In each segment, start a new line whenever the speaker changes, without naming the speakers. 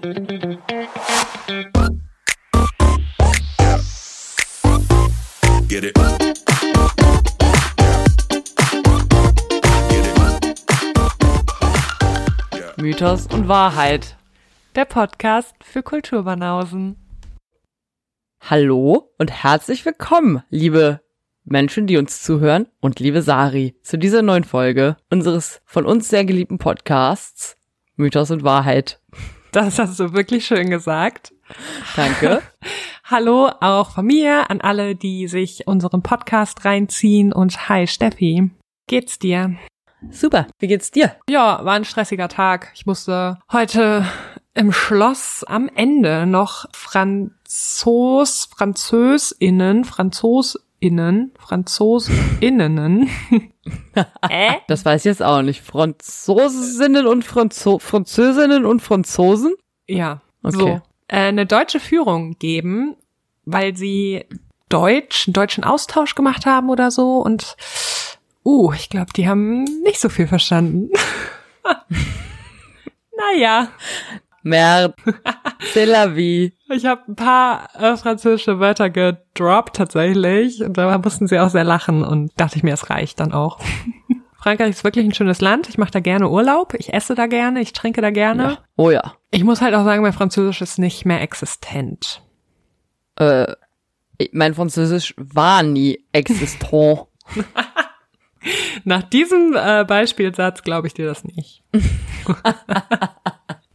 Get it.
Mythos und Wahrheit. Der Podcast für Kulturbanausen. Hallo und herzlich willkommen, liebe Menschen, die uns zuhören und liebe Sari, zu dieser neuen Folge unseres von uns sehr geliebten Podcasts Mythos und Wahrheit.
Das hast du wirklich schön gesagt.
Danke.
Hallo auch von mir an alle, die sich unseren Podcast reinziehen und hi Steffi. Geht's dir?
Super. Wie geht's dir?
Ja, war ein stressiger Tag. Ich musste heute im Schloss am Ende noch Franzos, Französinnen, Franzosinnen, Franzosinnen.
äh? Das weiß ich jetzt auch nicht. Franzosinnen und Franzo Französinnen und Franzosen?
Ja.
Okay.
So. Äh, eine deutsche Führung geben, weil sie Deutsch, einen deutschen Austausch gemacht haben oder so und uh, ich glaube, die haben nicht so viel verstanden. naja.
Merde. C'est la vie.
Ich habe ein paar äh, französische Wörter gedroppt tatsächlich und da mussten sie auch sehr lachen und dachte ich mir, es reicht dann auch. Frankreich ist wirklich ein schönes Land. Ich mache da gerne Urlaub. Ich esse da gerne. Ich trinke da gerne.
Ja. Oh ja.
Ich muss halt auch sagen, mein Französisch ist nicht mehr existent.
Äh, mein Französisch war nie existent.
Nach diesem äh, Beispielsatz glaube ich dir das nicht.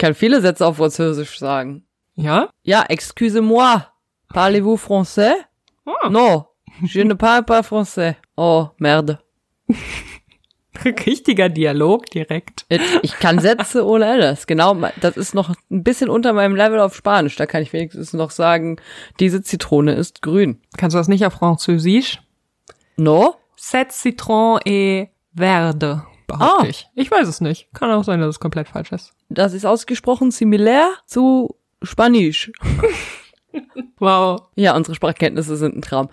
Ich kann viele Sätze auf Französisch sagen.
Ja?
Ja, excusez-moi. Parlez-vous français?
Oh.
Non, je ne parle pas français. Oh, merde.
Richtiger Dialog direkt.
Ich, kann Sätze ohne ist Genau, das ist noch ein bisschen unter meinem Level auf Spanisch. Da kann ich wenigstens noch sagen, diese Zitrone ist grün.
Kannst du das nicht auf Französisch?
No?
Cette citron est verde, behaupte
Ah.
ich. Ich weiß es nicht. Kann auch sein, dass es komplett falsch ist.
Das ist ausgesprochen similär zu Spanisch.
Wow.
Ja, unsere Sprachkenntnisse sind ein Traum.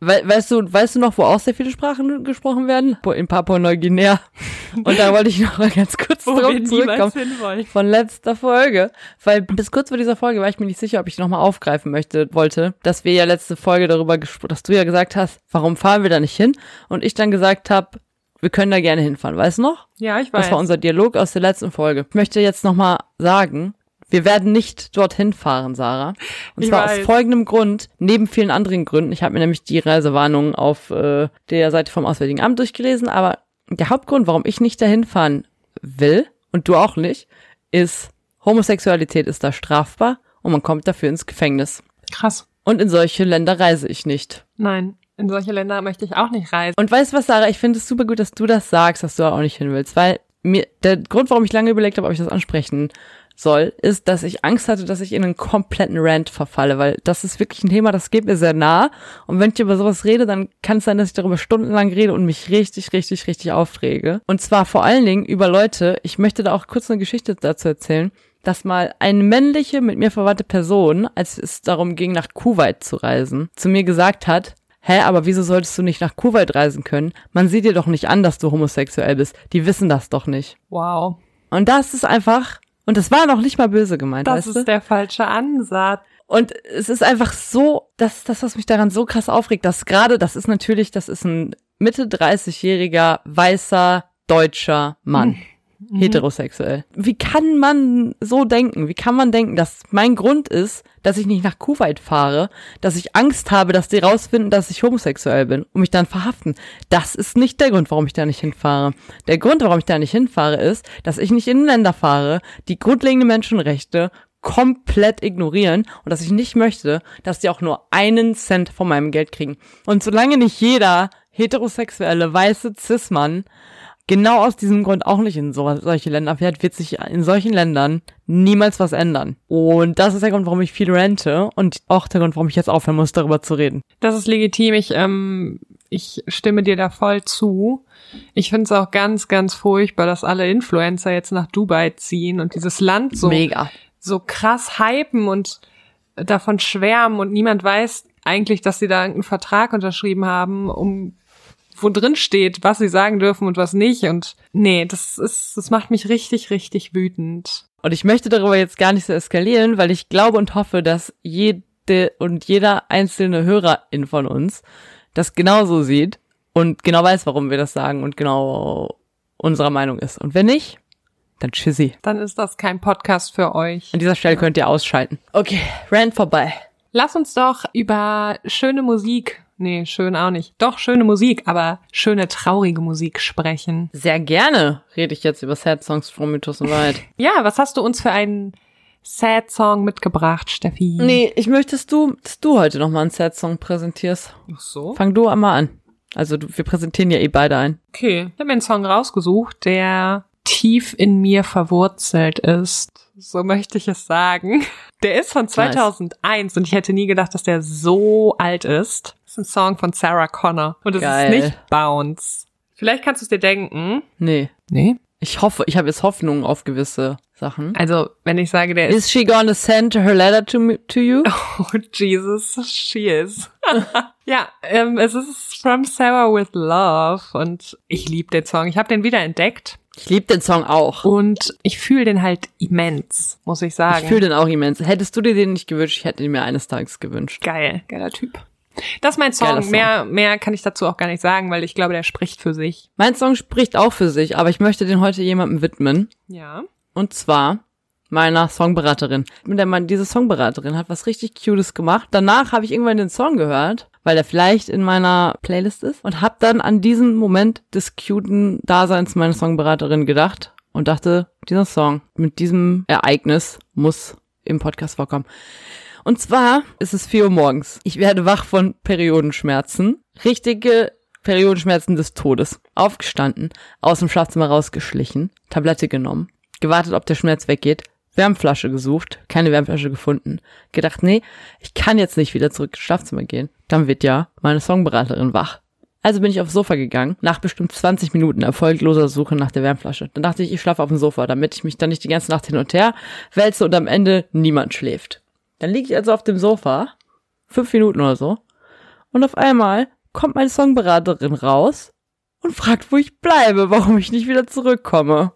We weißt du, weißt du noch, wo auch sehr viele Sprachen gesprochen werden? In Papua-Neuguinea. Und da wollte ich noch mal ganz kurz drauf zurückkommen. Von letzter Folge. Weil bis kurz vor dieser Folge war ich mir nicht sicher, ob ich nochmal aufgreifen möchte, wollte, dass wir ja letzte Folge darüber gesprochen, dass du ja gesagt hast, warum fahren wir da nicht hin? Und ich dann gesagt habe, wir können da gerne hinfahren. Weißt du noch?
Ja, ich weiß.
Das war unser Dialog aus der letzten Folge. Ich möchte jetzt nochmal sagen, wir werden nicht dorthin fahren, Sarah. Und
Ich
zwar
weiß.
aus folgendem Grund, neben vielen anderen Gründen. Ich habe mir nämlich die Reisewarnung auf äh, der Seite vom Auswärtigen Amt durchgelesen, aber der Hauptgrund, warum ich nicht dahin fahren will und du auch nicht, ist, Homosexualität ist da strafbar und man kommt dafür ins Gefängnis.
Krass.
Und in solche Länder reise ich nicht.
Nein, in solche Länder möchte ich auch nicht reisen.
Und weißt du was, Sarah, ich finde es super gut, dass du das sagst, dass du da auch nicht hin willst, weil mir der Grund, warum ich lange überlegt habe, ob ich das ansprechen soll, ist, dass ich Angst hatte, dass ich in einen kompletten Rant verfalle, weil das ist wirklich ein Thema, das geht mir sehr nah. Und wenn ich über sowas rede, dann kann es sein, dass ich darüber stundenlang rede und mich richtig, richtig, richtig aufrege. Und zwar vor allen Dingen über Leute, ich möchte da auch kurz eine Geschichte dazu erzählen, dass mal eine männliche, mit mir verwandte Person, als es darum ging, nach Kuwait zu reisen, zu mir gesagt hat, Hä, aber wieso solltest du nicht nach Kuwait reisen können? Man sieht dir doch nicht an, dass du homosexuell bist. Die wissen das doch nicht.
Wow.
Und das ist einfach, und das war noch nicht mal böse gemeint,
Das
weißt
ist
du?
der falsche Ansatz.
Und es ist einfach so, das ist das, was mich daran so krass aufregt, dass gerade, das ist natürlich, das ist ein Mitte 30-jähriger, weißer, deutscher Mann. Heterosexuell. Wie kann man so denken? Wie kann man denken, dass mein Grund ist, dass ich nicht nach Kuwait fahre, dass ich Angst habe, dass die rausfinden, dass ich homosexuell bin und mich dann verhaften? Das ist nicht der Grund, warum ich da nicht hinfahre. Der Grund, warum ich da nicht hinfahre, ist, dass ich nicht in Länder fahre, die grundlegende Menschenrechte komplett ignorieren und dass ich nicht möchte, dass die auch nur einen Cent von meinem Geld kriegen. Und solange nicht jeder heterosexuelle weiße Cis-Mann genau aus diesem Grund auch nicht in so, solche Länder fährt, wird sich in solchen Ländern niemals was ändern. Und das ist der Grund, warum ich viel rente und auch der Grund, warum ich jetzt aufhören muss, darüber zu reden.
Das ist legitim. Ich, ähm, ich stimme dir da voll zu. Ich finde es auch ganz, ganz furchtbar, dass alle Influencer jetzt nach Dubai ziehen und dieses Land so,
Mega.
so krass hypen und davon schwärmen und niemand weiß eigentlich, dass sie da irgendeinen Vertrag unterschrieben haben, um wo drin steht, was sie sagen dürfen und was nicht. Und nee, das ist, das macht mich richtig, richtig wütend.
Und ich möchte darüber jetzt gar nicht so eskalieren, weil ich glaube und hoffe, dass jede und jeder einzelne Hörerin von uns das genauso sieht und genau weiß, warum wir das sagen und genau unserer Meinung ist. Und wenn nicht, dann tschüssi.
Dann ist das kein Podcast für euch.
An dieser Stelle könnt ihr ausschalten. Okay, Rand vorbei.
Lass uns doch über schöne Musik, nee, schön auch nicht, doch schöne Musik, aber schöne traurige Musik sprechen.
Sehr gerne rede ich jetzt über Sad Songs from Mythos und Wahrheit.
Ja, was hast du uns für einen Sad Song mitgebracht, Steffi?
Nee, ich möchte, dass du, dass du heute nochmal einen Sad Song präsentierst.
Ach so.
Fang du einmal an. Also du, wir präsentieren ja eh beide ein.
Okay, ich habe mir einen Song rausgesucht, der tief in mir verwurzelt ist. So möchte ich es sagen. Der ist von 2001 und ich hätte nie gedacht, dass der so alt ist. Das ist ein Song von Sarah Connor und es ist nicht Bounce. Vielleicht kannst du es dir denken.
Nee.
Nee.
Ich hoffe, ich habe jetzt Hoffnung auf gewisse Sachen.
Also, wenn ich sage, der ist
Is she gonna send her letter to, me, to you?
Oh, Jesus, she is. ja, ähm, es ist From Sarah with Love und ich liebe den Song. Ich habe den wieder entdeckt
Ich liebe den Song auch.
und ich fühle den halt immens, muss ich sagen.
Ich fühle den auch immens. Hättest du dir den nicht gewünscht, ich hätte ihn mir eines Tages gewünscht.
Geil, geiler Typ. Das ist mein Song.
Song.
Mehr, mehr kann ich dazu auch gar nicht sagen, weil ich glaube, der spricht für sich.
Mein Song spricht auch für sich, aber ich möchte den heute jemandem widmen.
Ja.
Und zwar meiner Songberaterin. Der Mann, diese Songberaterin hat was richtig Cutes gemacht. Danach habe ich irgendwann den Song gehört, weil der vielleicht in meiner Playlist ist und habe dann an diesen Moment des cuten Daseins meiner Songberaterin gedacht und dachte, dieser Song mit diesem Ereignis muss im Podcast vorkommen. Und zwar ist es 4 Uhr morgens. Ich werde wach von Periodenschmerzen. Richtige Periodenschmerzen des Todes. Aufgestanden, aus dem Schlafzimmer rausgeschlichen, Tablette genommen, gewartet, ob der Schmerz weggeht, Wärmflasche gesucht, keine Wärmflasche gefunden, gedacht, nee, ich kann jetzt nicht wieder zurück ins Schlafzimmer gehen. Dann wird ja meine Songberaterin wach. Also bin ich aufs Sofa gegangen, nach bestimmt 20 Minuten erfolgloser Suche nach der Wärmflasche. Dann dachte ich, ich schlafe auf dem Sofa, damit ich mich dann nicht die ganze Nacht hin und her wälze und am Ende niemand schläft. Dann liege ich also auf dem Sofa, fünf Minuten oder so, und auf einmal kommt meine Songberaterin raus und fragt, wo ich bleibe, warum ich nicht wieder zurückkomme.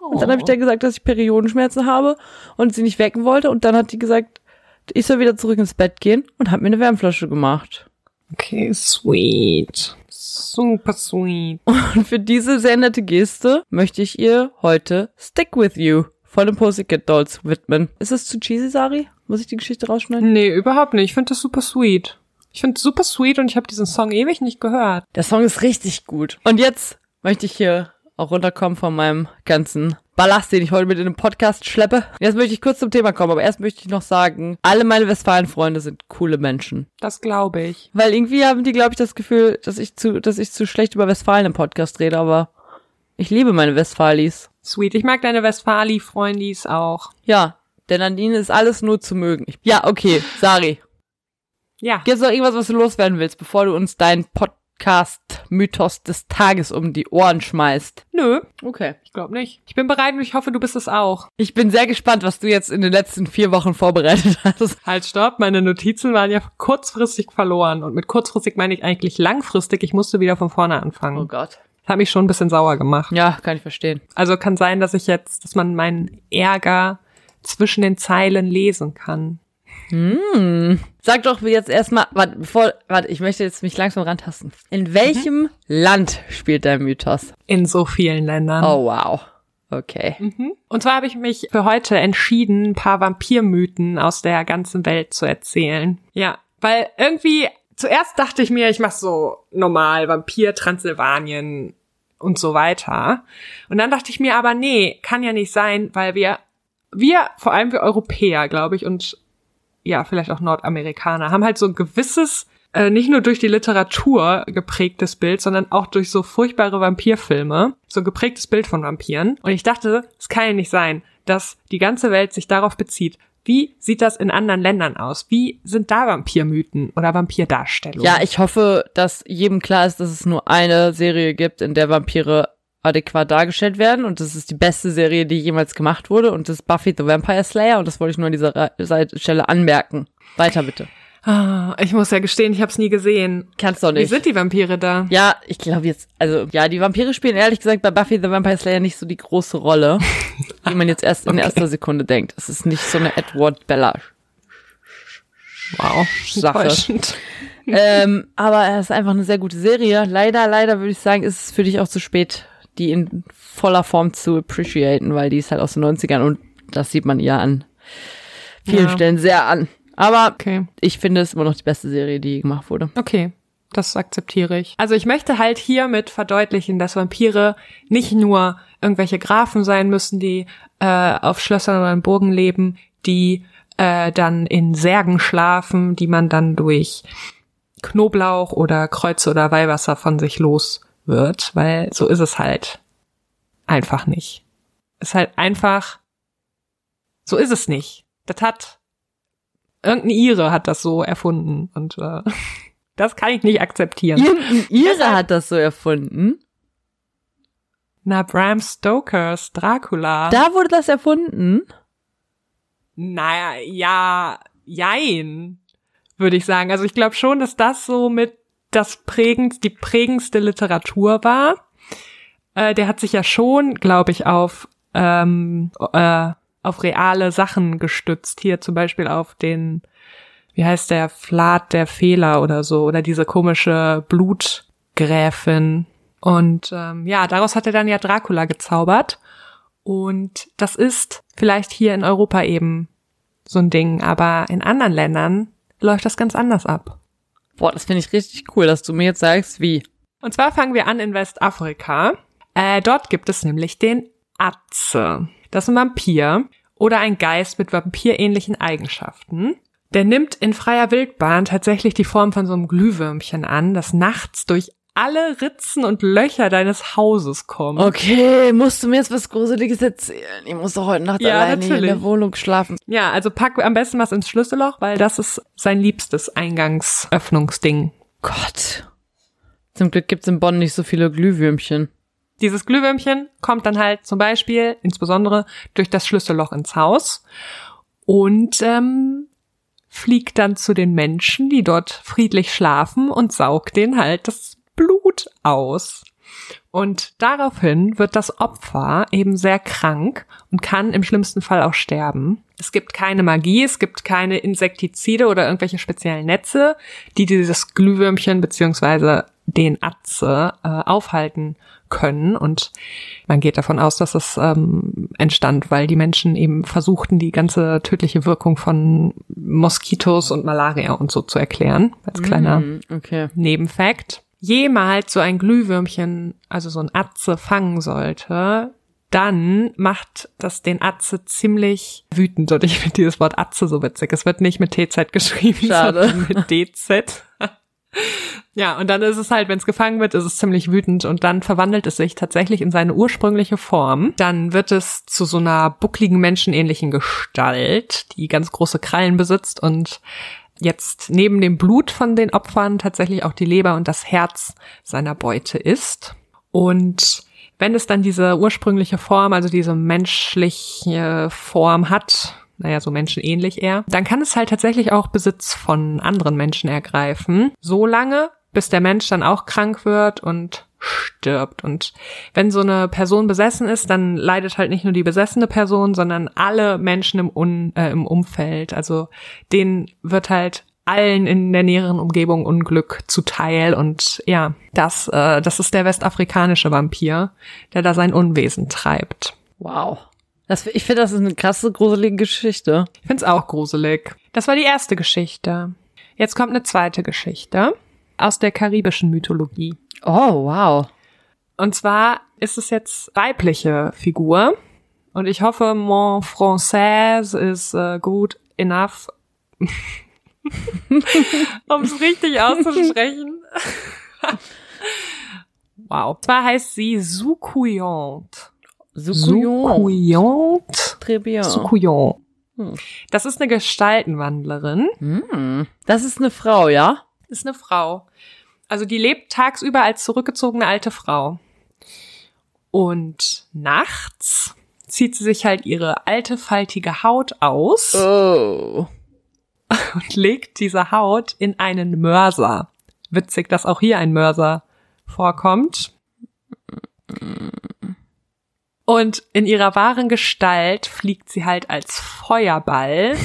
Und dann habe ich dann gesagt, dass ich Periodenschmerzen habe und sie nicht wecken wollte. Und dann hat die gesagt, ich soll wieder zurück ins Bett gehen und hat mir eine Wärmflasche gemacht.
Okay, sweet. Super sweet.
Und für diese sehr nette Geste möchte ich ihr heute Stick With You von den Pussycat Dolls widmen. Ist es zu cheesy, Sari? Muss ich die Geschichte rausschneiden?
Nee, überhaupt nicht. Ich finde das super sweet. Ich finde es super sweet und ich habe diesen Song ewig nicht gehört.
Der Song ist richtig gut. Und jetzt möchte ich hier auch runterkommen von meinem ganzen Ballast, den ich heute mit in den Podcast schleppe. Jetzt möchte ich kurz zum Thema kommen, aber erst möchte ich noch sagen, alle meine Westfalen-Freunde sind coole Menschen.
Das glaube ich.
Weil irgendwie haben die, glaube ich, das Gefühl, dass ich zu, dass ich zu schlecht über Westfalen im Podcast rede, aber ich liebe meine Westfalis.
Sweet. Ich mag deine Westfali-Freundis auch.
Ja, denn an ihnen ist alles nur zu mögen. Ich, ja, okay, Sari.
Ja.
Gibt's noch irgendwas, was du loswerden willst, bevor du uns deinen Podcast-Mythos des Tages um die Ohren schmeißt?
Nö,
Okay.
ich glaube nicht. Ich bin bereit und ich hoffe, du bist es auch.
Ich bin sehr gespannt, was du jetzt in den letzten vier Wochen vorbereitet hast.
Halt, stopp. Meine Notizen waren ja kurzfristig verloren. Und mit kurzfristig meine ich eigentlich langfristig. Ich musste wieder von vorne anfangen.
Oh Gott.
Das hat mich schon ein bisschen sauer gemacht.
Ja, kann ich verstehen.
Also kann sein, dass ich jetzt, dass man meinen Ärger zwischen den Zeilen lesen kann.
Hm. Sag doch jetzt erstmal, warte, bevor, warte, ich möchte jetzt mich langsam rantasten. In welchem Land spielt dein Mythos?
In so vielen Ländern.
Oh, wow. Okay.
Mhm. Und zwar habe ich mich für heute entschieden, ein paar Vampirmythen aus der ganzen Welt zu erzählen. Ja, weil irgendwie zuerst dachte ich mir, ich mache so normal Vampir Transsilvanien und so weiter. Und dann dachte ich mir aber, nee, kann ja nicht sein, weil wir, wir, vor allem wir Europäer, glaube ich, und ja, vielleicht auch Nordamerikaner, haben halt so ein gewisses, äh, nicht nur durch die Literatur geprägtes Bild, sondern auch durch so furchtbare Vampirfilme, so ein geprägtes Bild von Vampiren. Und ich dachte, es kann ja nicht sein, dass die ganze Welt sich darauf bezieht. Wie sieht das in anderen Ländern aus? Wie sind da Vampirmythen oder Vampirdarstellungen?
Ja, ich hoffe, dass jedem klar ist, dass es nur eine Serie gibt, in der Vampire adäquat dargestellt werden und das ist die beste Serie, die jemals gemacht wurde und das ist Buffy the Vampire Slayer und das wollte ich nur an dieser Re- Stelle anmerken. Weiter bitte.
Ah, ich muss ja gestehen, ich habe es nie gesehen.
Kannst doch
Wie
nicht.
sind die Vampire da?
Ja, ich glaube jetzt, also ja, die Vampire spielen ehrlich gesagt bei Buffy the Vampire Slayer nicht so die große Rolle, wie man jetzt erst in erster Sekunde denkt. Es ist nicht so eine Edward Bella
Wow,
Sache. ähm, aber es ist einfach eine sehr gute Serie. Leider, leider würde ich sagen, ist es für dich auch zu spät, die in voller Form zu appreciaten, weil die ist halt aus den 90ern und das sieht man ihr an vielen
Ja.
Stellen sehr an. Aber
Okay.
ich finde es immer noch die beste Serie, die gemacht wurde.
Okay, das akzeptiere ich. Also ich möchte halt hiermit verdeutlichen, dass Vampire nicht nur irgendwelche Grafen sein müssen, die äh, auf Schlössern oder in Burgen leben, die äh, dann in Särgen schlafen, die man dann durch Knoblauch oder Kreuze oder Weihwasser von sich los wird, weil so ist es halt einfach nicht. Ist halt einfach, so ist es nicht. Das hat irgendeine Ire hat das so erfunden und äh, das kann ich nicht akzeptieren.
Irgendein Ire hat das so erfunden.
Na, Bram Stokers Dracula.
Da wurde das erfunden.
naja, ja, jein, würde ich sagen. Also ich glaube schon, dass das so mit das prägend, die prägendste Literatur war. Äh, der hat sich ja schon, glaube ich, auf ähm, äh, auf reale Sachen gestützt. Hier zum Beispiel auf den, wie heißt der, Flat der Fehler oder so, oder diese komische Blutgräfin. Und ähm, ja, daraus hat er dann ja Dracula gezaubert. Und das ist vielleicht hier in Europa eben so ein Ding, aber in anderen Ländern läuft das ganz anders ab.
Boah, das finde ich richtig cool, dass du mir jetzt sagst, wie.
Und zwar fangen wir an in Westafrika. Äh, dort gibt es nämlich den Atze. Das ist ein Vampir oder ein Geist mit vampirähnlichen Eigenschaften. Der nimmt in freier Wildbahn tatsächlich die Form von so einem Glühwürmchen an, das nachts durch alle Ritzen und Löcher deines Hauses kommt.
Okay, musst du mir jetzt was Gruseliges erzählen? Ich muss doch heute Nacht
Ja,
alleine hier in
natürlich.
der Wohnung schlafen.
Ja, also pack am besten was ins Schlüsselloch, weil das ist sein liebstes Eingangsöffnungsding.
Gott. Zum Glück gibt's in Bonn nicht so viele Glühwürmchen.
Dieses Glühwürmchen kommt dann halt zum Beispiel, insbesondere durch das Schlüsselloch ins Haus und ähm, fliegt dann zu den Menschen, die dort friedlich schlafen und saugt denen halt das Blut aus. Und daraufhin wird das Opfer eben sehr krank und kann im schlimmsten Fall auch sterben. Es gibt keine Magie, es gibt keine Insektizide oder irgendwelche speziellen Netze, die dieses Glühwürmchen beziehungsweise den Atze äh, aufhalten können. Und man geht davon aus, dass es ähm, entstand, weil die Menschen eben versuchten, die ganze tödliche Wirkung von Moskitos und Malaria und so zu erklären. Als kleiner
Hm, okay.
Nebenfakt. Jemals so ein Glühwürmchen, also so ein Atze fangen sollte, dann macht das den Atze ziemlich wütend. Und ich finde dieses Wort Atze so witzig. Es wird nicht mit TZ geschrieben,
Schade.
sondern mit DZ. ja, und dann ist es halt, wenn es gefangen wird, ist es ziemlich wütend und dann verwandelt es sich tatsächlich in seine ursprüngliche Form. Dann wird es zu so einer buckligen menschenähnlichen Gestalt, die ganz große Krallen besitzt und jetzt neben dem Blut von den Opfern tatsächlich auch die Leber und das Herz seiner Beute ist. Und wenn es dann diese ursprüngliche Form, also diese menschliche Form hat, naja, so menschenähnlich eher, dann kann es halt tatsächlich auch Besitz von anderen Menschen ergreifen. So lange, bis der Mensch dann auch krank wird und stirbt. Und wenn so eine Person besessen ist, dann leidet halt nicht nur die besessene Person, sondern alle Menschen im, Un äh, im Umfeld. Also denen wird halt allen in der näheren Umgebung Unglück zuteil. Und ja, das, äh, das ist der westafrikanische Vampir, der da sein Unwesen treibt.
Wow. Das, ich finde, das ist eine krasse, gruselige Geschichte.
Ich find's auch gruselig. Das war die erste Geschichte. Jetzt kommt eine zweite Geschichte aus der karibischen Mythologie.
Oh, wow.
Und zwar ist es jetzt weibliche Figur. Und ich hoffe, mon français ist äh, gut enough, um es richtig auszusprechen. wow. Und zwar heißt sie Sucuyant. Sucuyant.
Très bien.
Sucuyant.
Hm.
Das ist eine Gestaltenwandlerin.
Hm. Das ist eine Frau, ja?
Ist eine Frau. Also die lebt tagsüber als zurückgezogene alte Frau. Und nachts zieht sie sich halt ihre alte faltige Haut aus
Oh.
und legt diese Haut in einen Mörser. Witzig, dass auch hier ein Mörser vorkommt. Und in ihrer wahren Gestalt fliegt sie halt als Feuerball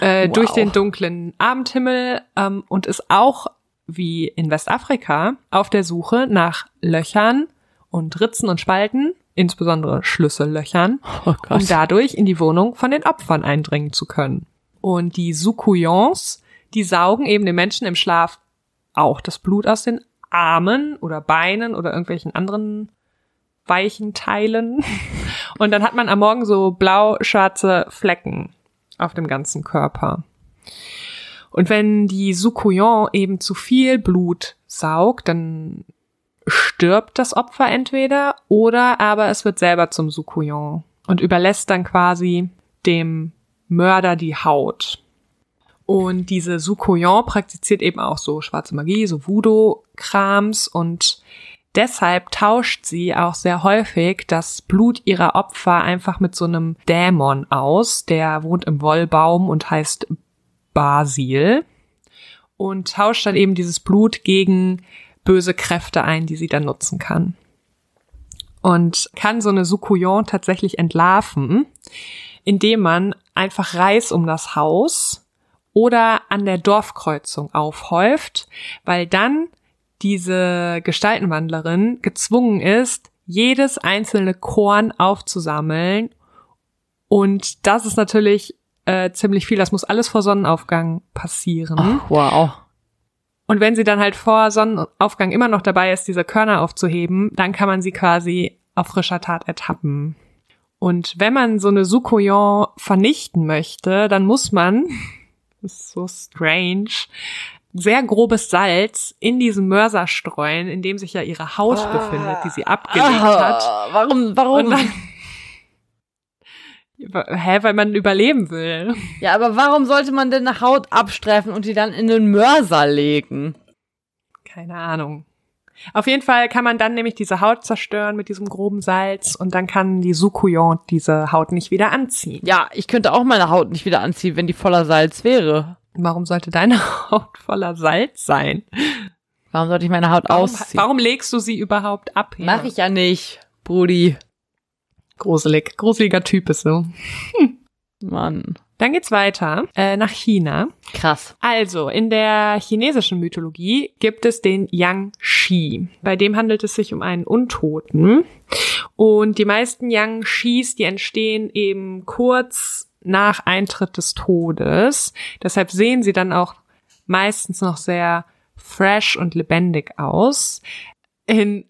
äh,
Wow.
durch den dunklen Abendhimmel ähm, und ist auch wie in Westafrika auf der Suche nach Löchern und Ritzen und Spalten, insbesondere Schlüssellöchern,
Oh
um dadurch in die Wohnung von den Opfern eindringen zu können. Und die Sukuyons, die saugen eben den Menschen im Schlaf auch das Blut aus den Armen oder Beinen oder irgendwelchen anderen weichen Teilen. Und dann hat man am Morgen so blau-schwarze Flecken auf dem ganzen Körper. Und wenn die Sukuyon eben zu viel Blut saugt, dann stirbt das Opfer entweder oder aber es wird selber zum Sukuyon und überlässt dann quasi dem Mörder die Haut. Und diese Sukuyon praktiziert eben auch so schwarze Magie, so Voodoo-Krams und deshalb tauscht sie auch sehr häufig das Blut ihrer Opfer einfach mit so einem Dämon aus, der wohnt im Wollbaum und heißt Basil und tauscht dann eben dieses Blut gegen böse Kräfte ein, die sie dann nutzen kann. Und kann so eine Sukuyon tatsächlich entlarven, indem man einfach Reis um das Haus oder an der Dorfkreuzung aufhäuft, weil dann diese Gestaltenwandlerin gezwungen ist, jedes einzelne Korn aufzusammeln. Und das ist natürlich äh, ziemlich viel. Das muss alles vor Sonnenaufgang passieren.
Ach, wow.
Und wenn sie dann halt vor Sonnenaufgang immer noch dabei ist, diese Körner aufzuheben, dann kann man sie quasi auf frischer Tat ertappen. Und wenn man so eine Sukoyon vernichten möchte, dann muss man, das ist so strange, sehr grobes Salz in diesen Mörser streuen, in dem sich ja ihre Haut befindet, die sie abgelegt hat.
Ah, warum, warum?
Und dann, Hä, weil man überleben will.
ja, aber warum sollte man denn eine Haut abstreifen und die dann in den Mörser legen?
Keine Ahnung. Auf jeden Fall kann man dann nämlich diese Haut zerstören mit diesem groben Salz und dann kann die Sukuyon diese Haut nicht wieder anziehen.
Ja, ich könnte auch meine Haut nicht wieder anziehen, wenn die voller Salz wäre.
Warum sollte deine Haut voller Salz sein?
Warum sollte ich meine Haut
Warum,
ausziehen?
warum legst du sie überhaupt ab? Ja.
Mach ich ja nicht, Brudi.
Gruselig. Gruseliger Typ ist so.
Mann.
Dann geht's weiter äh, nach China.
Krass.
Also, in der chinesischen Mythologie gibt es den Yang Shi. Bei dem handelt es sich um einen Untoten. Und die meisten Yang Shis, die entstehen eben kurz nach Eintritt des Todes. Deshalb sehen sie dann auch meistens noch sehr fresh und lebendig aus. In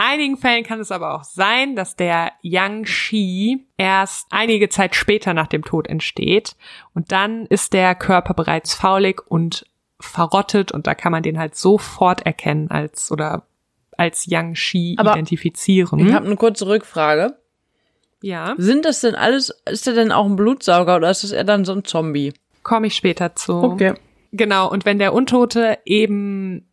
einigen Fällen kann es aber auch sein, dass der Yang Shi erst einige Zeit später nach dem Tod entsteht und dann ist der Körper bereits faulig und verrottet und da kann man den halt sofort erkennen als oder als Yang Shi
Aber
identifizieren.
Ich habe eine kurze Rückfrage.
ja,
Sind das denn alles, ist der denn auch ein Blutsauger oder ist das eher dann so ein Zombie?
komme ich später zu. Genau, und wenn der Untote eben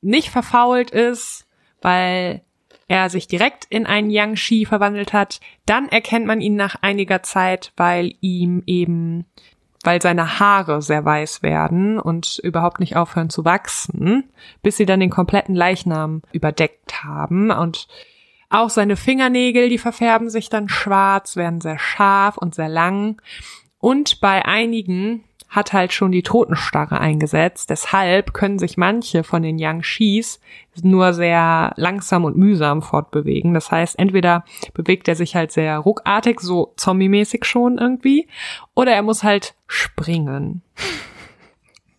nicht verfault ist, weil er sich direkt in einen Yang Shi verwandelt hat, dann erkennt man ihn nach einiger Zeit, weil ihm eben, weil seine Haare sehr weiß werden und überhaupt nicht aufhören zu wachsen, bis sie dann den kompletten Leichnam überdeckt haben und auch seine Fingernägel, die verfärben sich dann schwarz, werden sehr scharf und sehr lang. Und bei einigen hat halt schon die Totenstarre eingesetzt. Deshalb können sich manche von den Yang Shis nur sehr langsam und mühsam fortbewegen. Das heißt, entweder bewegt er sich halt sehr ruckartig, so zombie-mäßig schon irgendwie, oder er muss halt springen.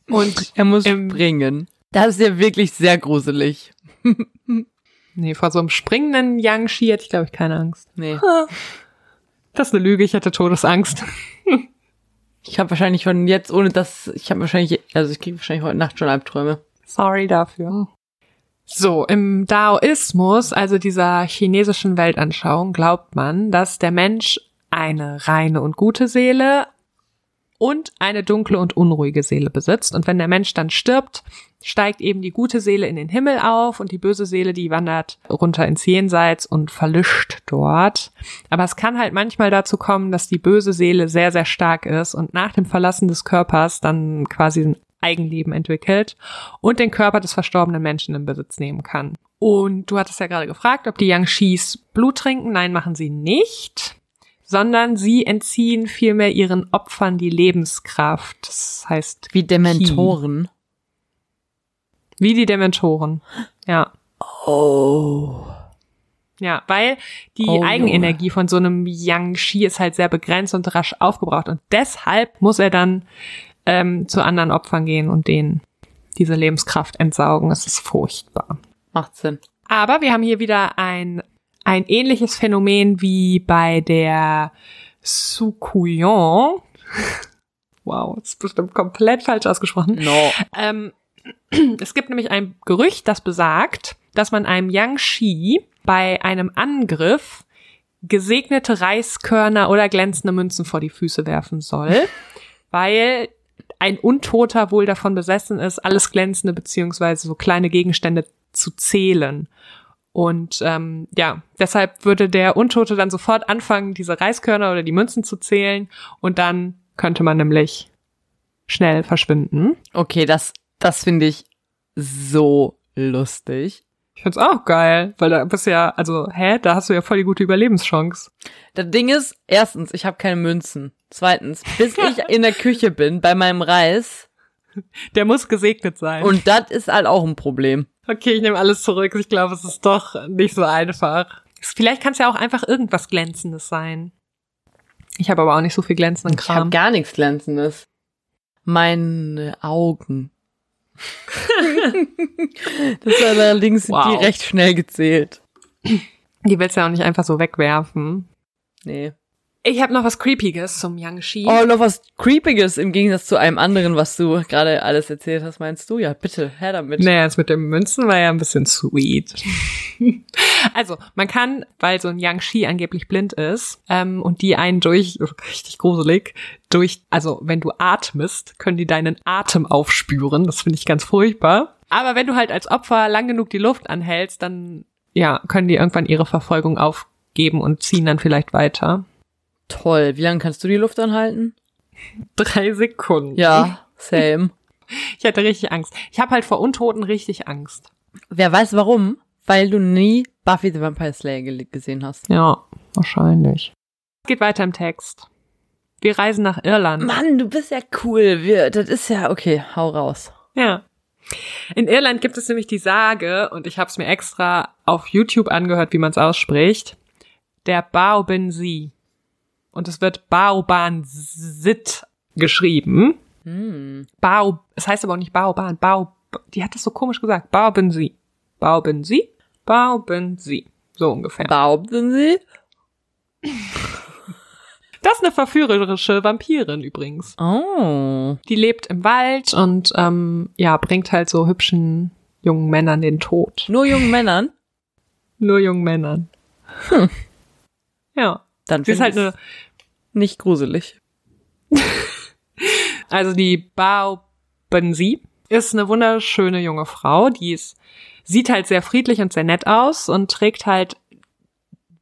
Und
Er muss springen. Das ist ja wirklich sehr gruselig.
nee, vor so einem springenden Yang Shi hätte ich, glaube ich, keine Angst.
Nee.
Das ist eine Lüge, ich hätte Todesangst.
Ich habe wahrscheinlich von jetzt, ohne das, ich habe wahrscheinlich, also ich kriege wahrscheinlich heute Nacht schon Albträume.
Sorry dafür. So, im Daoismus, also dieser chinesischen Weltanschauung, glaubt man, dass der Mensch eine reine und gute Seele und eine dunkle und unruhige Seele besitzt. Und wenn der Mensch dann stirbt, steigt eben die gute Seele in den Himmel auf und die böse Seele, die wandert runter ins Jenseits und verlischt dort. Aber es kann halt manchmal dazu kommen, dass die böse Seele sehr, sehr stark ist und nach dem Verlassen des Körpers dann quasi ein Eigenleben entwickelt und den Körper des verstorbenen Menschen in Besitz nehmen kann. Und du hattest ja gerade gefragt, ob die Yangshis Blut trinken. Nein, machen sie nicht sondern sie entziehen vielmehr ihren Opfern die Lebenskraft. Das heißt.
Wie Dementoren.
Wie die Dementoren. Ja.
Oh.
Ja, weil die
Oh,
Eigenenergie von so einem Yang Shi ist halt sehr begrenzt und rasch aufgebraucht. Und deshalb muss er dann ähm, zu anderen Opfern gehen und denen diese Lebenskraft entsaugen. Das ist furchtbar.
Macht Sinn.
Aber wir haben hier wieder ein, ein ähnliches Phänomen wie bei der Sukuyon. Wow, das ist bestimmt komplett falsch ausgesprochen.
No.
Ähm, es gibt nämlich ein Gerücht, das besagt, dass man einem Yang Shi bei einem Angriff gesegnete Reiskörner oder glänzende Münzen vor die Füße werfen soll, weil ein Untoter wohl davon besessen ist, alles glänzende beziehungsweise so kleine Gegenstände zu zählen. Und ähm, ja, deshalb würde der Untote dann sofort anfangen, diese Reiskörner oder die Münzen zu zählen und dann könnte man nämlich schnell verschwinden.
Okay, das, das finde ich so lustig.
Ich find's auch geil, weil da bist du ja, also, hä, da hast du ja voll die gute Überlebenschance.
Das Ding ist, erstens, ich habe keine Münzen. Zweitens, bis ich in der Küche bin bei meinem Reis.
Der muss gesegnet sein.
Und das ist halt auch ein Problem.
okay, ich nehme alles zurück. Ich glaube, es ist doch nicht so einfach. Vielleicht kann es ja auch einfach irgendwas Glänzendes sein. Ich habe aber auch nicht so viel glänzenden
Ich habe
Kram.
gar nichts Glänzendes. Meine Augen. das ist allerdings
Wow.
die recht schnell gezählt.
Die willst du ja auch nicht einfach so wegwerfen.
Nee.
Ich habe noch was Creepiges zum Yang Shi.
Oh, noch was Creepiges im Gegensatz zu einem anderen, was du gerade alles erzählt hast, meinst du? Ja, bitte, her damit.
Naja, das mit den Münzen war ja ein bisschen sweet. also, man kann, weil so ein Yang Shi angeblich blind ist, ähm, und die einen durch, richtig gruselig, durch, also wenn du atmest, können die deinen Atem aufspüren. Das finde ich ganz furchtbar. Aber wenn du halt als Opfer lang genug die Luft anhältst, dann, ja, können die irgendwann ihre Verfolgung aufgeben und ziehen dann vielleicht weiter.
Toll. Wie lange kannst du die Luft anhalten?
Drei Sekunden.
Ja, same.
Ich hatte richtig Angst. Ich habe halt vor Untoten richtig Angst.
Wer weiß warum? Weil du nie Buffy the Vampire Slayer ge gesehen hast.
Ja, wahrscheinlich. Geht weiter im Text. Wir reisen nach Irland.
Mann, du bist ja cool. Wir, das ist ja okay. Hau raus.
Ja. In Irland gibt es nämlich die Sage, und ich habe es mir extra auf YouTube angehört, wie man es ausspricht, der Baobensi. Und es wird Baobansit geschrieben.
Hm.
Bao, es heißt aber auch nicht Baoban, Bao, die hat das so komisch gesagt. Baobensi. Baobensi? Baobensi. So ungefähr.
Behaupten sie?
Das ist eine verführerische Vampirin übrigens.
Oh.
Die lebt im Wald und ähm, ja, bringt halt so hübschen jungen Männern den Tod.
Nur jungen Männern?
Nur jungen Männern. Ja.
Dann
ist halt
ich's nicht gruselig.
also die Bao Benzi ist eine wunderschöne junge Frau, die ist, sieht halt sehr friedlich und sehr nett aus und trägt halt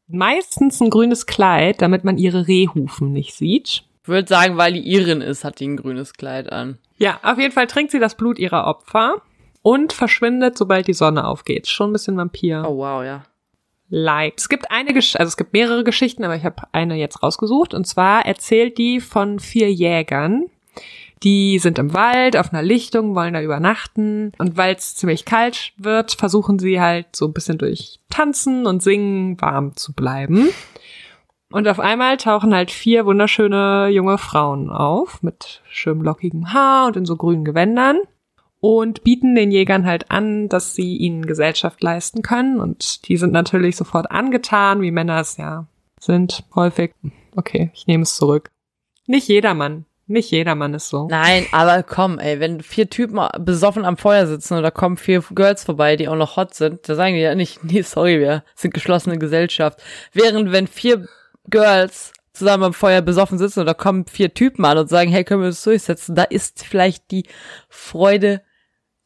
meistens ein grünes Kleid, damit man ihre Rehhufen nicht sieht.
Ich würde sagen, weil die Irin ist, hat die ein grünes Kleid an.
Ja, auf jeden Fall trinkt sie das Blut ihrer Opfer und verschwindet, sobald die Sonne aufgeht. Schon ein bisschen Vampir.
Oh wow, ja.
Like. Es gibt eine, Gesch also es gibt mehrere Geschichten, aber ich habe eine jetzt rausgesucht. Und zwar erzählt die von vier Jägern. Die sind im Wald auf einer Lichtung, wollen da übernachten. Und weil es ziemlich kalt wird, versuchen sie halt so ein bisschen durch Tanzen und Singen warm zu bleiben. Und auf einmal tauchen halt vier wunderschöne junge Frauen auf mit schönem lockigem Haar und in so grünen Gewändern und bieten den Jägern halt an, dass sie ihnen Gesellschaft leisten können. Und die sind natürlich sofort angetan, wie Männer es ja sind, häufig. Okay, ich nehme es zurück. Nicht jedermann. Nicht jedermann ist so.
Nein, aber komm, ey, wenn vier Typen besoffen am Feuer sitzen da kommen vier Girls vorbei, die auch noch hot sind, da sagen die ja nicht, nee, sorry, wir sind geschlossene Gesellschaft. Während wenn vier Girls zusammen am Feuer besoffen sitzen da kommen vier Typen an und sagen, hey, können wir das durchsetzen? Da ist vielleicht die Freude,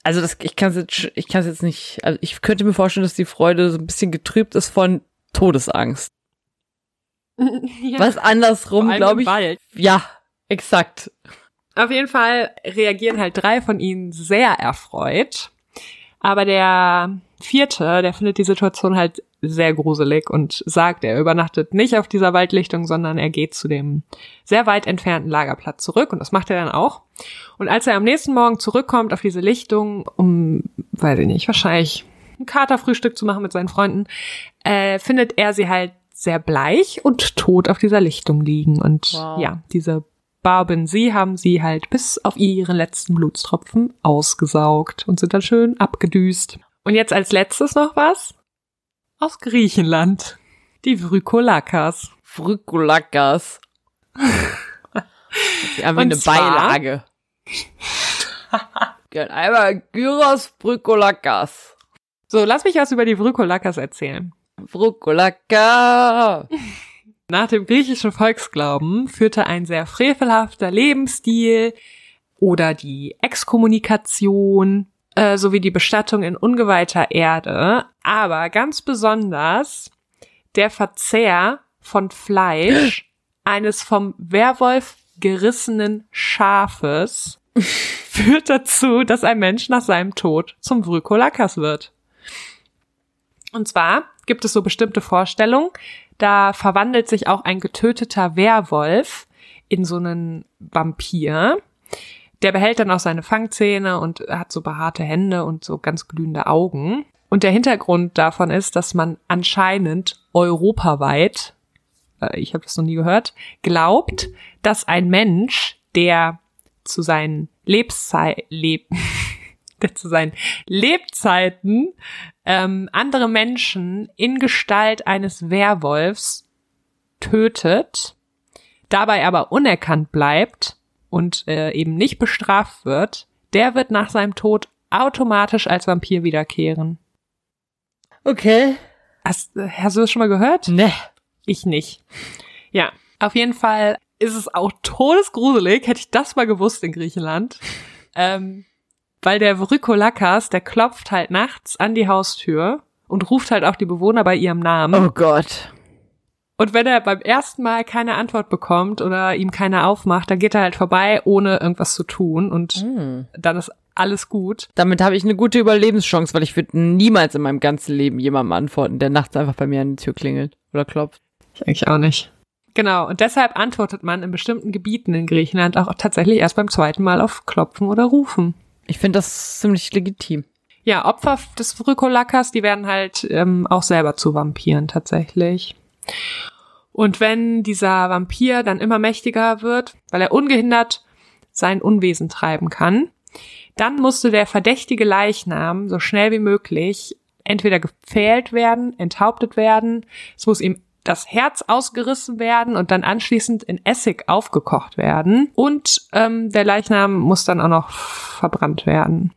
also das, ich kann es jetzt, ich kann es jetzt nicht, also ich könnte mir vorstellen, dass die Freude so ein bisschen getrübt ist von Todesangst.
ja.
Was andersrum, glaube ich.
Wald.
Ja, exakt.
Auf jeden Fall reagieren halt drei von ihnen sehr erfreut. Aber der vierte, der findet die Situation halt sehr gruselig und sagt, er übernachtet nicht auf dieser Waldlichtung, sondern er geht zu dem sehr weit entfernten Lagerplatz zurück und das macht er dann auch. Und als er am nächsten Morgen zurückkommt auf diese Lichtung, um, weiß ich nicht, wahrscheinlich ein Katerfrühstück zu machen mit seinen Freunden, äh, findet er sie halt sehr bleich und tot auf dieser Lichtung liegen. Und
Wow.
ja, diese Barben, sie haben sie halt bis auf ihren letzten Blutstropfen ausgesaugt und sind dann schön abgedüst. Und jetzt als letztes noch was aus Griechenland. Die Vrykolakas.
Frykulakas. Einfach eine Beilage. Gern einmal Gyros Frykulakas.
So, lass mich was über die Vrykolakas erzählen.
Frukulaka.
Nach dem griechischen Volksglauben führte ein sehr frevelhafter Lebensstil oder die Exkommunikation äh, sowie die Bestattung in ungeweihter Erde, aber ganz besonders der Verzehr von Fleisch eines vom Werwolf gerissenen Schafes führt dazu, dass ein Mensch nach seinem Tod zum Vrykolakas wird. Und zwar gibt es so bestimmte Vorstellungen, da verwandelt sich auch ein getöteter Werwolf in so einen Vampir. Der behält dann auch seine Fangzähne und hat so behaarte Hände und so ganz glühende Augen. Und der Hintergrund davon ist, dass man anscheinend europaweit, äh, ich habe das noch nie gehört, glaubt, dass ein Mensch, der zu seinen Lebenszeit, leb der zu seinen Lebzeiten ähm, andere Menschen in Gestalt eines Werwolfs tötet, dabei aber unerkannt bleibt und äh, eben nicht bestraft wird, der wird nach seinem Tod automatisch als Vampir wiederkehren.
Okay.
Hast, hast du das schon mal gehört?
Ne.
Ich nicht. Ja, auf jeden Fall ist es auch todesgruselig, hätte ich das mal gewusst in Griechenland. Ähm, weil der Vrykolakas, der klopft halt nachts an die Haustür und ruft halt auch die Bewohner bei ihrem Namen.
Oh Gott.
Und wenn er beim ersten Mal keine Antwort bekommt oder ihm keiner aufmacht, dann geht er halt vorbei, ohne irgendwas zu tun und
Hm.
dann ist alles gut.
Damit habe ich eine gute Überlebenschance, weil ich würde niemals in meinem ganzen Leben jemandem antworten, der nachts einfach bei mir an die Tür klingelt oder klopft.
Ich eigentlich auch nicht. Genau, und deshalb antwortet man in bestimmten Gebieten in Griechenland auch tatsächlich erst beim zweiten Mal auf Klopfen oder Rufen.
Ich finde das ziemlich legitim.
Ja, Opfer des Vrykolakas, die werden halt ähm, auch selber zu Vampiren tatsächlich. Und wenn dieser Vampir dann immer mächtiger wird, weil er ungehindert sein Unwesen treiben kann, dann musste der verdächtige Leichnam so schnell wie möglich entweder gepfählt werden, enthauptet werden, es muss ihm das Herz ausgerissen werden und dann anschließend in Essig aufgekocht werden und ähm, der Leichnam muss dann auch noch verbrannt werden.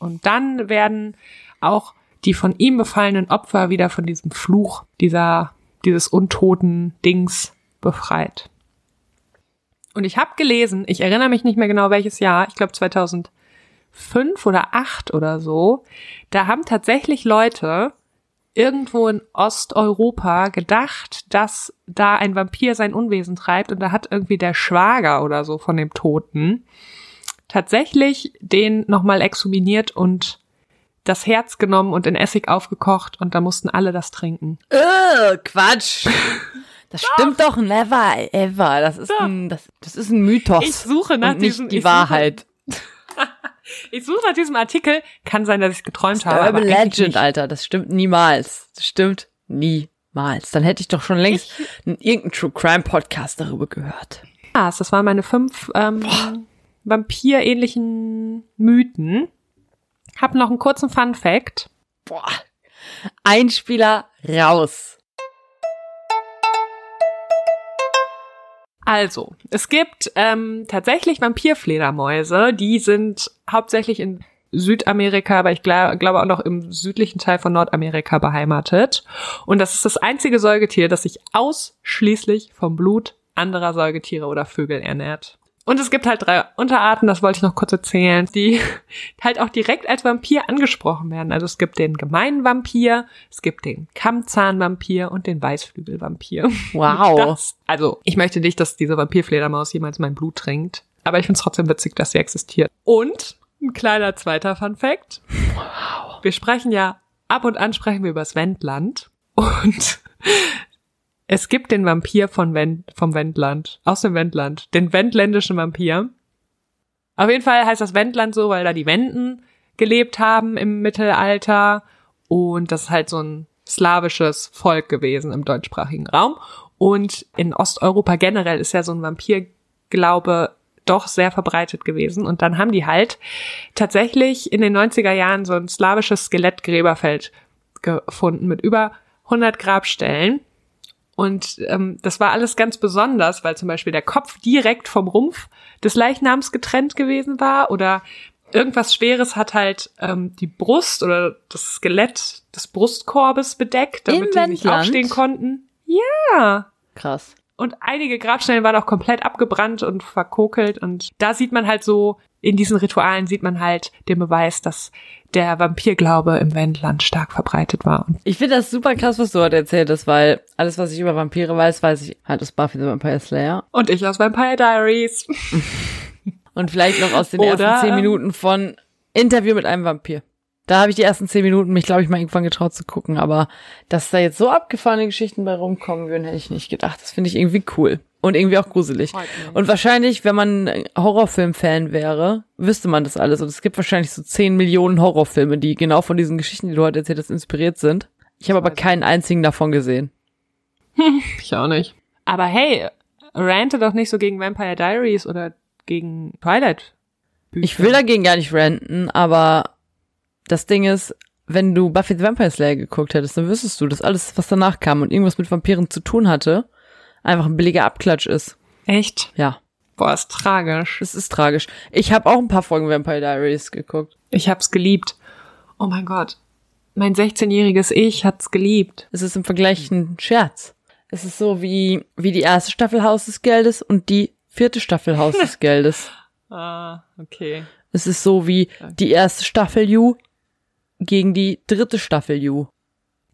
Und dann werden auch die von ihm befallenen Opfer wieder von diesem Fluch dieser, dieses untoten Dings befreit. Und ich habe gelesen, ich erinnere mich nicht mehr genau welches Jahr, ich glaube 2005 oder 8 oder so, da haben tatsächlich Leute irgendwo in Osteuropa gedacht, dass da ein Vampir sein Unwesen treibt und da hat irgendwie der Schwager oder so von dem Toten tatsächlich den nochmal exhuminiert und das Herz genommen und in Essig aufgekocht und da mussten alle das trinken.
Äh, Quatsch. Das stimmt doch never ever. Das ist
Doch.
ein, das, das ist ein Mythos.
Ich suche nach
und nicht
diesem-
die
ich suche-
Wahrheit.
Ich suche nach diesem Artikel, kann sein, dass ich geträumt habe. aber
Urban Legend,
nicht.
Alter. Das stimmt niemals. Das stimmt niemals. Dann hätte ich doch schon längst einen, irgendeinen True Crime Podcast darüber gehört.
Ja, das waren meine fünf ähm, Vampir-ähnlichen Mythen. Hab noch einen kurzen Fun Fact.
Boah. Einspieler raus.
Also, es gibt ähm, tatsächlich Vampirfledermäuse, die sind hauptsächlich in Südamerika, aber ich glaube, glaube auch noch im südlichen Teil von Nordamerika beheimatet. Und das ist das einzige Säugetier, das sich ausschließlich vom Blut anderer Säugetiere oder Vögel ernährt. Und es gibt halt drei Unterarten, das wollte ich noch kurz erzählen, die halt auch direkt als Vampir angesprochen werden. Also es gibt den gemeinen Vampir, es gibt den Kammzahnvampir und den Weißflügelvampir.
Wow.
Das, also ich möchte nicht, dass diese Vampirfledermaus jemals mein Blut trinkt, aber ich finde es trotzdem witzig, dass sie existiert. Und ein kleiner zweiter Fun Fact. Wow. Wir sprechen ja, ab und an sprechen wir über das Wendland und es gibt den Vampir von Wend, vom Wendland, aus dem Wendland, den wendländischen Vampir. Auf jeden Fall heißt das Wendland so, weil da die Wenden gelebt haben im Mittelalter und das ist halt so ein slawisches Volk gewesen im deutschsprachigen Raum. Und in Osteuropa generell ist ja so ein Vampirglaube doch sehr verbreitet gewesen. Und dann haben die halt tatsächlich in den 90er Jahren so ein slawisches Skelettgräberfeld gefunden mit über 100 Grabstellen. Und ähm, das war alles ganz besonders, weil zum Beispiel der Kopf direkt vom Rumpf des Leichnams getrennt gewesen war oder irgendwas Schweres hat halt ähm, die Brust oder das Skelett des Brustkorbes bedeckt, damit
Im
die nicht aufstehen konnten. Ja.
Krass.
Und einige Grabstellen waren auch komplett abgebrannt und verkokelt. Und da sieht man halt so, in diesen Ritualen sieht man halt den Beweis, dass der Vampirglaube im Wendland stark verbreitet war. Und
Ich finde das super krass, was du heute erzählt hast, weil alles, was ich über Vampire weiß, weiß ich halt aus Buffy the Vampire Slayer.
und ich aus Vampire Diaries.
Und vielleicht noch aus den
Oder,
ersten zehn
ähm,
Minuten von Interview mit einem Vampir. Da habe ich die ersten zehn Minuten mich, glaube ich, mal irgendwann getraut zu gucken. Aber dass da jetzt so abgefahrene Geschichten bei rumkommen würden, hätte ich nicht gedacht. Das finde ich irgendwie cool. Und irgendwie auch gruselig. Und wahrscheinlich, wenn man ein Horrorfilm-Fan wäre, wüsste man das alles. Und es gibt wahrscheinlich so 10 Millionen Horrorfilme, die genau von diesen Geschichten, die du heute erzählt hast, inspiriert sind. Ich habe aber keinen einzigen davon gesehen.
Ich auch nicht. Aber hey, rante doch nicht so gegen Vampire Diaries oder gegen Twilight. -Bücher.
Ich will dagegen gar nicht ranten, aber das Ding ist, wenn du Buffy the Vampire Slayer geguckt hättest, dann wüsstest du, dass alles, was danach kam und irgendwas mit Vampiren zu tun hatte, einfach ein billiger Abklatsch ist.
Echt?
Ja,
Boah, ist tragisch.
es ist tragisch. Ich habe auch ein paar Folgen Vampire Diaries geguckt.
Ich hab's geliebt. Oh mein Gott. Mein 16-jähriges Ich hat's geliebt.
Es ist im Vergleich ein Scherz. Es ist so wie, wie die erste Staffel Haus des Geldes und die vierte Staffel Haus des Geldes.
Ah, okay.
Es ist so wie die erste Staffel You gegen die dritte Staffel You.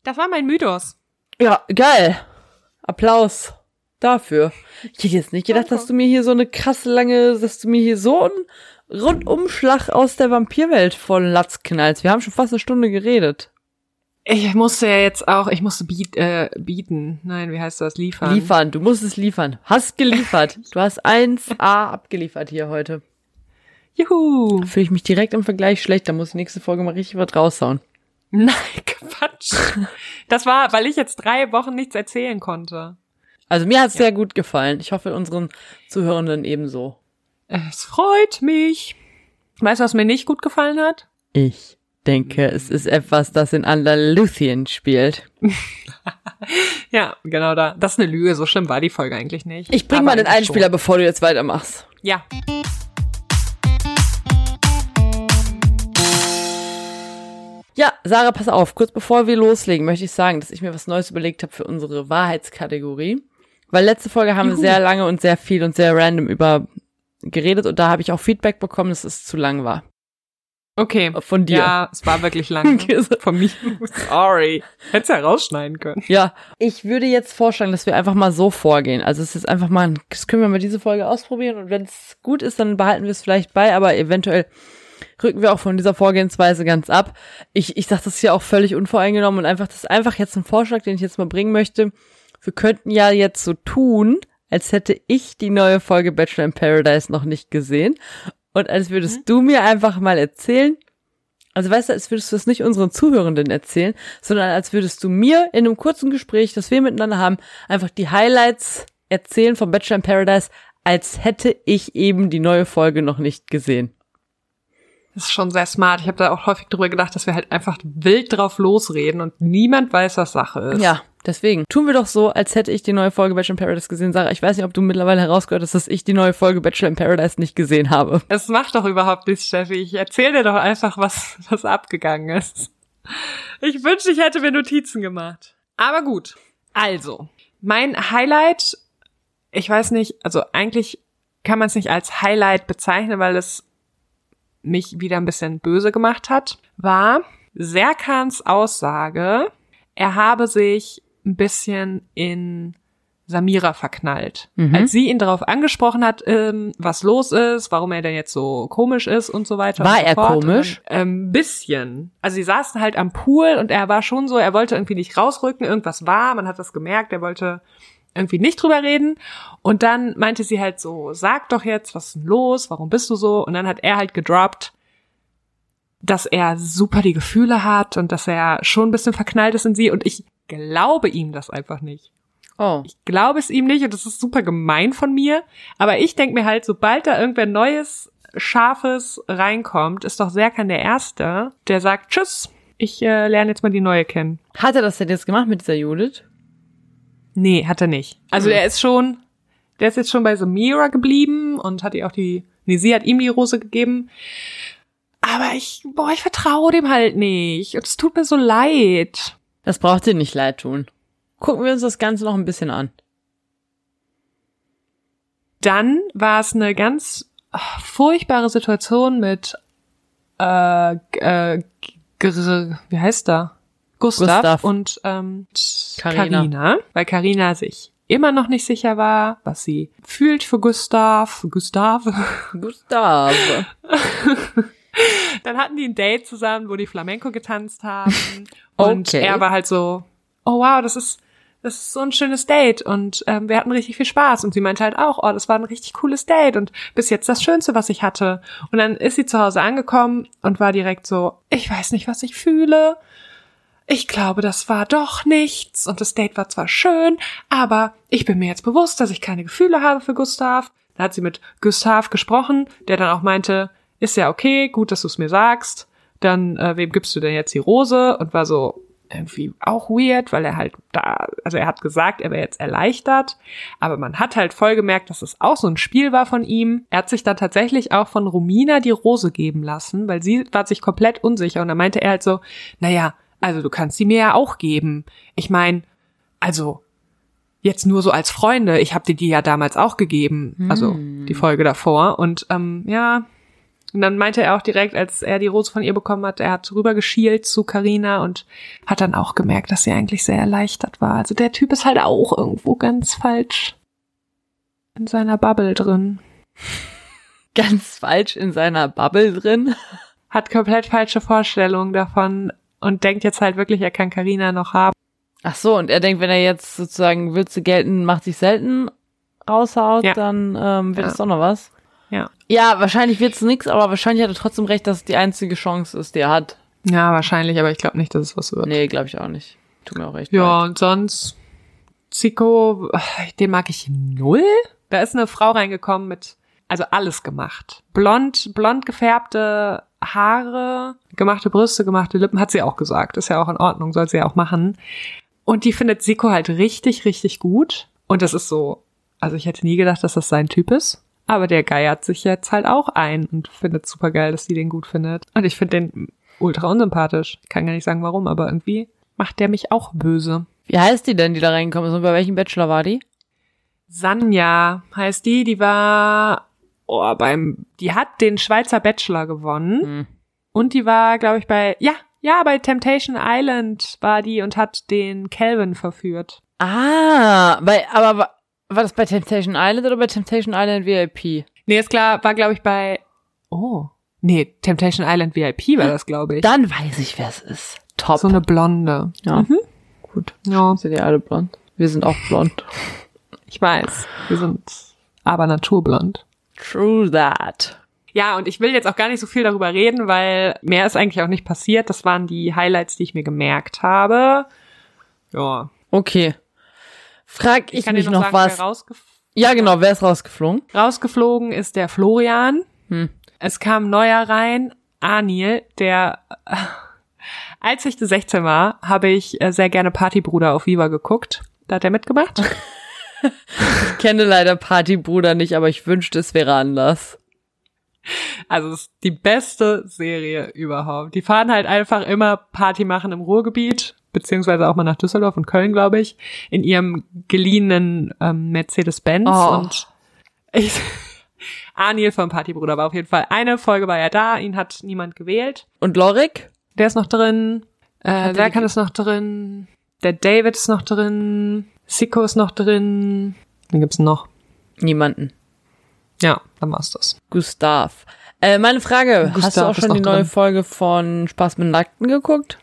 Das war mein Mythos.
Ja, geil. Applaus dafür. Ich hätte jetzt nicht gedacht, dass du mir hier so eine krasse lange, dass du mir hier so einen Rundumschlag aus der Vampirwelt voll Latz knallst. Wir haben schon fast eine Stunde geredet.
Ich musste ja jetzt auch, ich musste biet, äh, bieten. Nein, wie heißt das? Liefern.
Liefern, du musst es liefern. Hast geliefert. Du hast 1A abgeliefert hier heute.
Juhu.
Fühle ich mich direkt im Vergleich schlecht, da muss ich nächste Folge mal richtig was raushauen.
Nein, Quatsch. Das war, weil ich jetzt drei Wochen nichts erzählen konnte.
Also mir hat's sehr gut gefallen. Ich hoffe unseren Zuhörenden ebenso.
Es freut mich. Weißt du, was mir nicht gut gefallen hat?
Ich denke, es ist etwas, das in Andalusien spielt.
Ja, genau da. Das ist eine Lüge. So schlimm war die Folge eigentlich nicht.
Ich bring
Aber
mal den Einspieler, bevor du jetzt weitermachst.
Schon. Ja.
Ja, Sarah, pass auf. Kurz bevor wir loslegen, möchte ich sagen, dass ich mir was Neues überlegt habe für unsere Wahrheitskategorie. Weil letzte Folge haben wir
Juhu.
sehr lange und sehr viel und sehr random über geredet und da habe ich auch Feedback bekommen, dass es zu lang war.
Okay.
Von dir.
Ja, es war wirklich lang. Von mir. Sorry. Hättest ja rausschneiden können.
Ja, ich würde jetzt vorschlagen, dass wir einfach mal so vorgehen. Also es ist einfach mal, das können wir mal diese Folge ausprobieren und wenn es gut ist, dann behalten wir es vielleicht bei, aber eventuell rücken wir auch von dieser Vorgehensweise ganz ab. Ich, ich sage das hier auch völlig unvoreingenommen und einfach, das ist einfach jetzt ein Vorschlag, den ich jetzt mal bringen möchte. Wir könnten ja jetzt so tun, als hätte ich die neue Folge Bachelor in Paradise noch nicht gesehen und als würdest du mir einfach mal erzählen, also weißt du, als würdest du das nicht unseren Zuhörenden erzählen, sondern als würdest du mir in einem kurzen Gespräch, das wir miteinander haben, einfach die Highlights erzählen von Bachelor in Paradise, als hätte ich eben die neue Folge noch nicht gesehen.
Das ist schon sehr smart. Ich habe da auch häufig drüber gedacht, dass wir halt einfach wild drauf losreden und niemand weiß, was Sache ist.
Ja, Deswegen tun wir doch so, als hätte ich die neue Folge Bachelor in Paradise gesehen. Sarah, ich weiß nicht, ob du mittlerweile herausgehört hast, dass ich die neue Folge Bachelor in Paradise nicht gesehen habe.
Es macht doch überhaupt nichts, Steffi. Ich erzähl dir doch einfach, was, was abgegangen ist. Ich wünschte, ich hätte mir Notizen gemacht. Aber gut. Also, mein Highlight, ich weiß nicht, also eigentlich kann man es nicht als Highlight bezeichnen, weil es mich wieder ein bisschen böse gemacht hat, war Serkans Aussage, er habe sich ein bisschen in Samira verknallt. Mhm. Als sie ihn darauf angesprochen hat, ähm, was los ist, warum er denn jetzt so komisch ist und so weiter.
War
so
er
fort.
komisch?
Ein ähm, bisschen. Also sie saßen halt am Pool und er war schon so, er wollte irgendwie nicht rausrücken, irgendwas war, man hat das gemerkt, er wollte irgendwie nicht drüber reden. Und dann meinte sie halt so, sag doch jetzt, was ist denn los, warum bist du so? Und dann hat er halt gedroppt, dass er super die Gefühle hat und dass er schon ein bisschen verknallt ist in sie. Und ich glaube ihm das einfach nicht.
Oh.
Ich glaube es ihm nicht und das ist super gemein von mir. Aber ich denke mir halt, sobald da irgendwer Neues, Scharfes reinkommt, ist doch Serkan der Erste, der sagt, tschüss, ich äh, lerne jetzt mal die Neue kennen.
Hat er das denn jetzt gemacht mit dieser Judith?
Nee, hat er nicht. Also
Hm.
er ist schon, der ist jetzt schon bei Samira geblieben und hat ihr auch die, nee, sie hat ihm die Rose gegeben. Aber ich, boah, ich vertraue dem halt nicht. Und es tut mir so leid.
Das braucht dir nicht leid tun. Gucken wir uns das Ganze noch ein bisschen an.
Dann war es eine ganz ach, furchtbare Situation mit äh, äh, wie heißt da? Gustav,
Gustav.
und ähm,
Carina.
Carina, weil Carina sich immer noch nicht sicher war, was sie fühlt für Gustav. Gustav.
Gustav.
Dann hatten die ein Date zusammen, wo die Flamenco getanzt haben. Und
Okay.
er war halt so, oh wow, das ist, das ist so ein schönes Date. Und ähm, wir hatten richtig viel Spaß. Und sie meinte halt auch, oh, das war ein richtig cooles Date und bis jetzt das Schönste, was ich hatte. Und dann ist sie zu Hause angekommen und war direkt so, ich weiß nicht, was ich fühle. Ich glaube, das war doch nichts und das Date war zwar schön, aber ich bin mir jetzt bewusst, dass ich keine Gefühle habe für Gustav. Da hat sie mit Gustav gesprochen, der dann auch meinte, ist ja okay, gut, dass du es mir sagst. Dann, äh, wem gibst du denn jetzt die Rose? Und war so irgendwie auch weird, weil er halt da, also er hat gesagt, er wäre jetzt erleichtert, aber man hat halt voll gemerkt, dass es auch so ein Spiel war von ihm. Er hat sich dann tatsächlich auch von Romina die Rose geben lassen, weil sie war sich komplett unsicher und dann meinte er halt so, naja, also du kannst sie mir ja auch geben. Ich meine, also jetzt nur so als Freunde, ich habe dir die ja damals auch gegeben, also die Folge davor und ähm, ja, und dann meinte er auch direkt, als er die Rose von ihr bekommen hat, er hat rübergeschielt zu Carina und hat dann auch gemerkt, dass sie eigentlich sehr erleichtert war. Also der Typ ist halt auch irgendwo ganz falsch in seiner Bubble drin.
Ganz falsch in seiner Bubble drin.
Hat komplett falsche Vorstellungen davon und denkt jetzt halt wirklich, er kann Carina noch haben.
Ach so, und er denkt, wenn er jetzt sozusagen Würze gelten, macht sich selten raushaut,
Ja.
dann ähm, wird
Ja.
es doch noch was.
Ja.
Ja, wahrscheinlich wird's nix, aber wahrscheinlich hat er trotzdem recht, dass es die einzige Chance ist, die er hat.
Ja, wahrscheinlich, aber ich glaube nicht, dass es was wird.
Nee, glaube ich auch nicht. Tut mir auch recht.
Ja,
leid.
und sonst Zico, den mag ich null. Da ist eine Frau reingekommen mit, also alles gemacht. Blond, blond gefärbte Haare, gemachte Brüste, gemachte Lippen, hat sie auch gesagt. Ist ja auch in Ordnung, soll sie ja auch machen. Und die findet Zico halt richtig, richtig gut. Und das ist so, also ich hätte nie gedacht, dass das sein Typ ist. Aber der geiert sich jetzt halt auch ein und findet super geil, dass die den gut findet. Und ich finde den ultra unsympathisch. Ich kann gar nicht sagen warum, aber irgendwie macht der mich auch böse.
Wie heißt die denn, die da reingekommen ist? Und bei welchem Bachelor war die?
Sanja heißt die, die war oh, beim, die hat den Schweizer Bachelor gewonnen
Hm.
und die war, glaube ich, bei, ja, ja, bei Temptation Island war die und hat den Calvin verführt.
Ah, bei, aber war, das bei Temptation Island oder bei Temptation Island VIP?
Nee, ist klar, war, glaube ich, bei, oh, nee, Temptation Island VIP war das, glaube ich.
Dann weiß ich, wer es ist. Top.
so eine Blonde.
ja.
Mhm.
Gut.
Ja,
Sind die alle blond? Wir sind auch blond.
ich weiß. Wir sind aber naturblond.
True that.
Ja, und ich will jetzt auch gar nicht so viel darüber reden, weil mehr ist eigentlich auch nicht passiert. Das waren die Highlights, die ich mir gemerkt habe. Ja.
Okay. Frag ich,
dir
mich noch,
sagen,
was. Ja, genau, wer ist rausgeflogen?
rausgeflogen ist der Florian.
Hm.
Es kam neuer rein, Anil, der Als ich 16 war, habe ich äh, sehr gerne Partybruder auf Viva geguckt. Da hat er mitgemacht.
Ich kenne leider Partybruder nicht, aber ich wünschte, es wäre anders.
Also es ist die beste Serie überhaupt. Die fahren halt einfach immer Party machen im Ruhrgebiet, beziehungsweise auch mal nach Düsseldorf und Köln, glaube ich, in ihrem geliehenen ähm, Mercedes-Benz.
Oh.
Und ich, Anil vom Partybruder war auf jeden Fall. Eine Folge war er da, ihn hat niemand gewählt.
Und Lorik?
Der ist noch drin. Äh,
er
Serkan
die-
ist noch drin. Der David ist noch drin. Siko ist noch drin. Wen gibt's noch?
Niemanden.
Ja, dann war's das.
Gustav. Äh, meine Frage, hast du
Gustav
auch schon die neue
drin.
Folge von Spaß mit Nackten geguckt?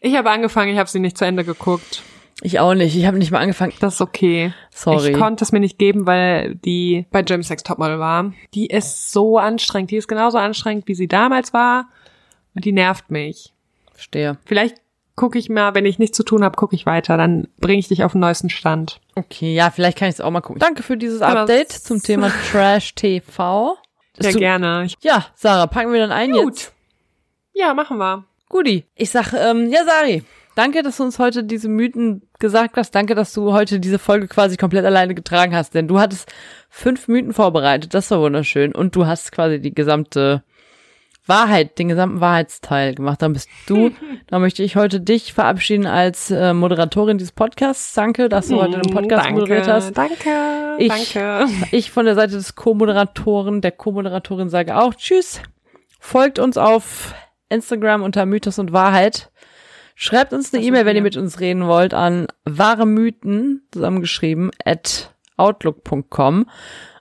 Ich habe angefangen, ich habe sie nicht zu Ende geguckt.
Ich auch nicht. Ich habe nicht mal angefangen.
Das ist okay.
Sorry.
Ich konnte es mir nicht geben, weil die bei Jim Sex Topmodel war. Die ist so anstrengend. Die ist genauso anstrengend, wie sie damals war. Und die nervt mich.
Verstehe.
Vielleicht gucke ich mal, wenn ich nichts zu tun habe, gucke ich weiter. Dann bringe ich dich auf den neuesten Stand.
Okay, ja, vielleicht kann ich es auch mal gucken. Danke für dieses
Aber
Update
s-
zum Thema Trash TV. Das
Ja, gerne.
Ja, Sarah, packen wir dann ein
Gut.
jetzt.
ja, machen wir.
Guti. Ich sag, ähm, ja, Sari, danke, dass du uns heute diese Mythen gesagt hast. Danke, dass du heute diese Folge quasi komplett alleine getragen hast. Denn du hattest fünf Mythen vorbereitet. Das war wunderschön. Und du hast quasi die gesamte Wahrheit, den gesamten Wahrheitsteil gemacht. Dann bist du, da möchte ich heute dich verabschieden als äh, Moderatorin dieses Podcasts. Danke, dass du heute den Podcast
Hm, danke,
moderiert hast.
Danke.
Ich-
danke.
Ich von der Seite des Co-Moderatoren, der Co-Moderatorin sage auch Tschüss. Folgt uns auf Instagram unter Mythos und Wahrheit. Schreibt uns eine E-Mail, wenn ihr mit uns reden wollt, an wahre Mythen, zusammengeschrieben, at outlook.com.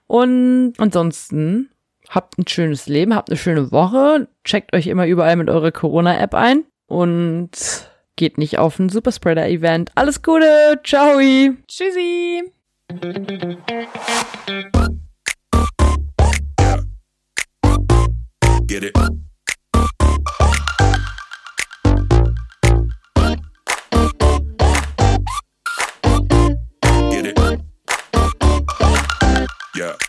Und ansonsten habt ein schönes Leben, habt eine schöne Woche, checkt euch immer überall mit eurer Corona-App ein und geht nicht auf ein Superspreader-Event. Alles Gute, ciao!
Tschüssi.
Get it. Yeah.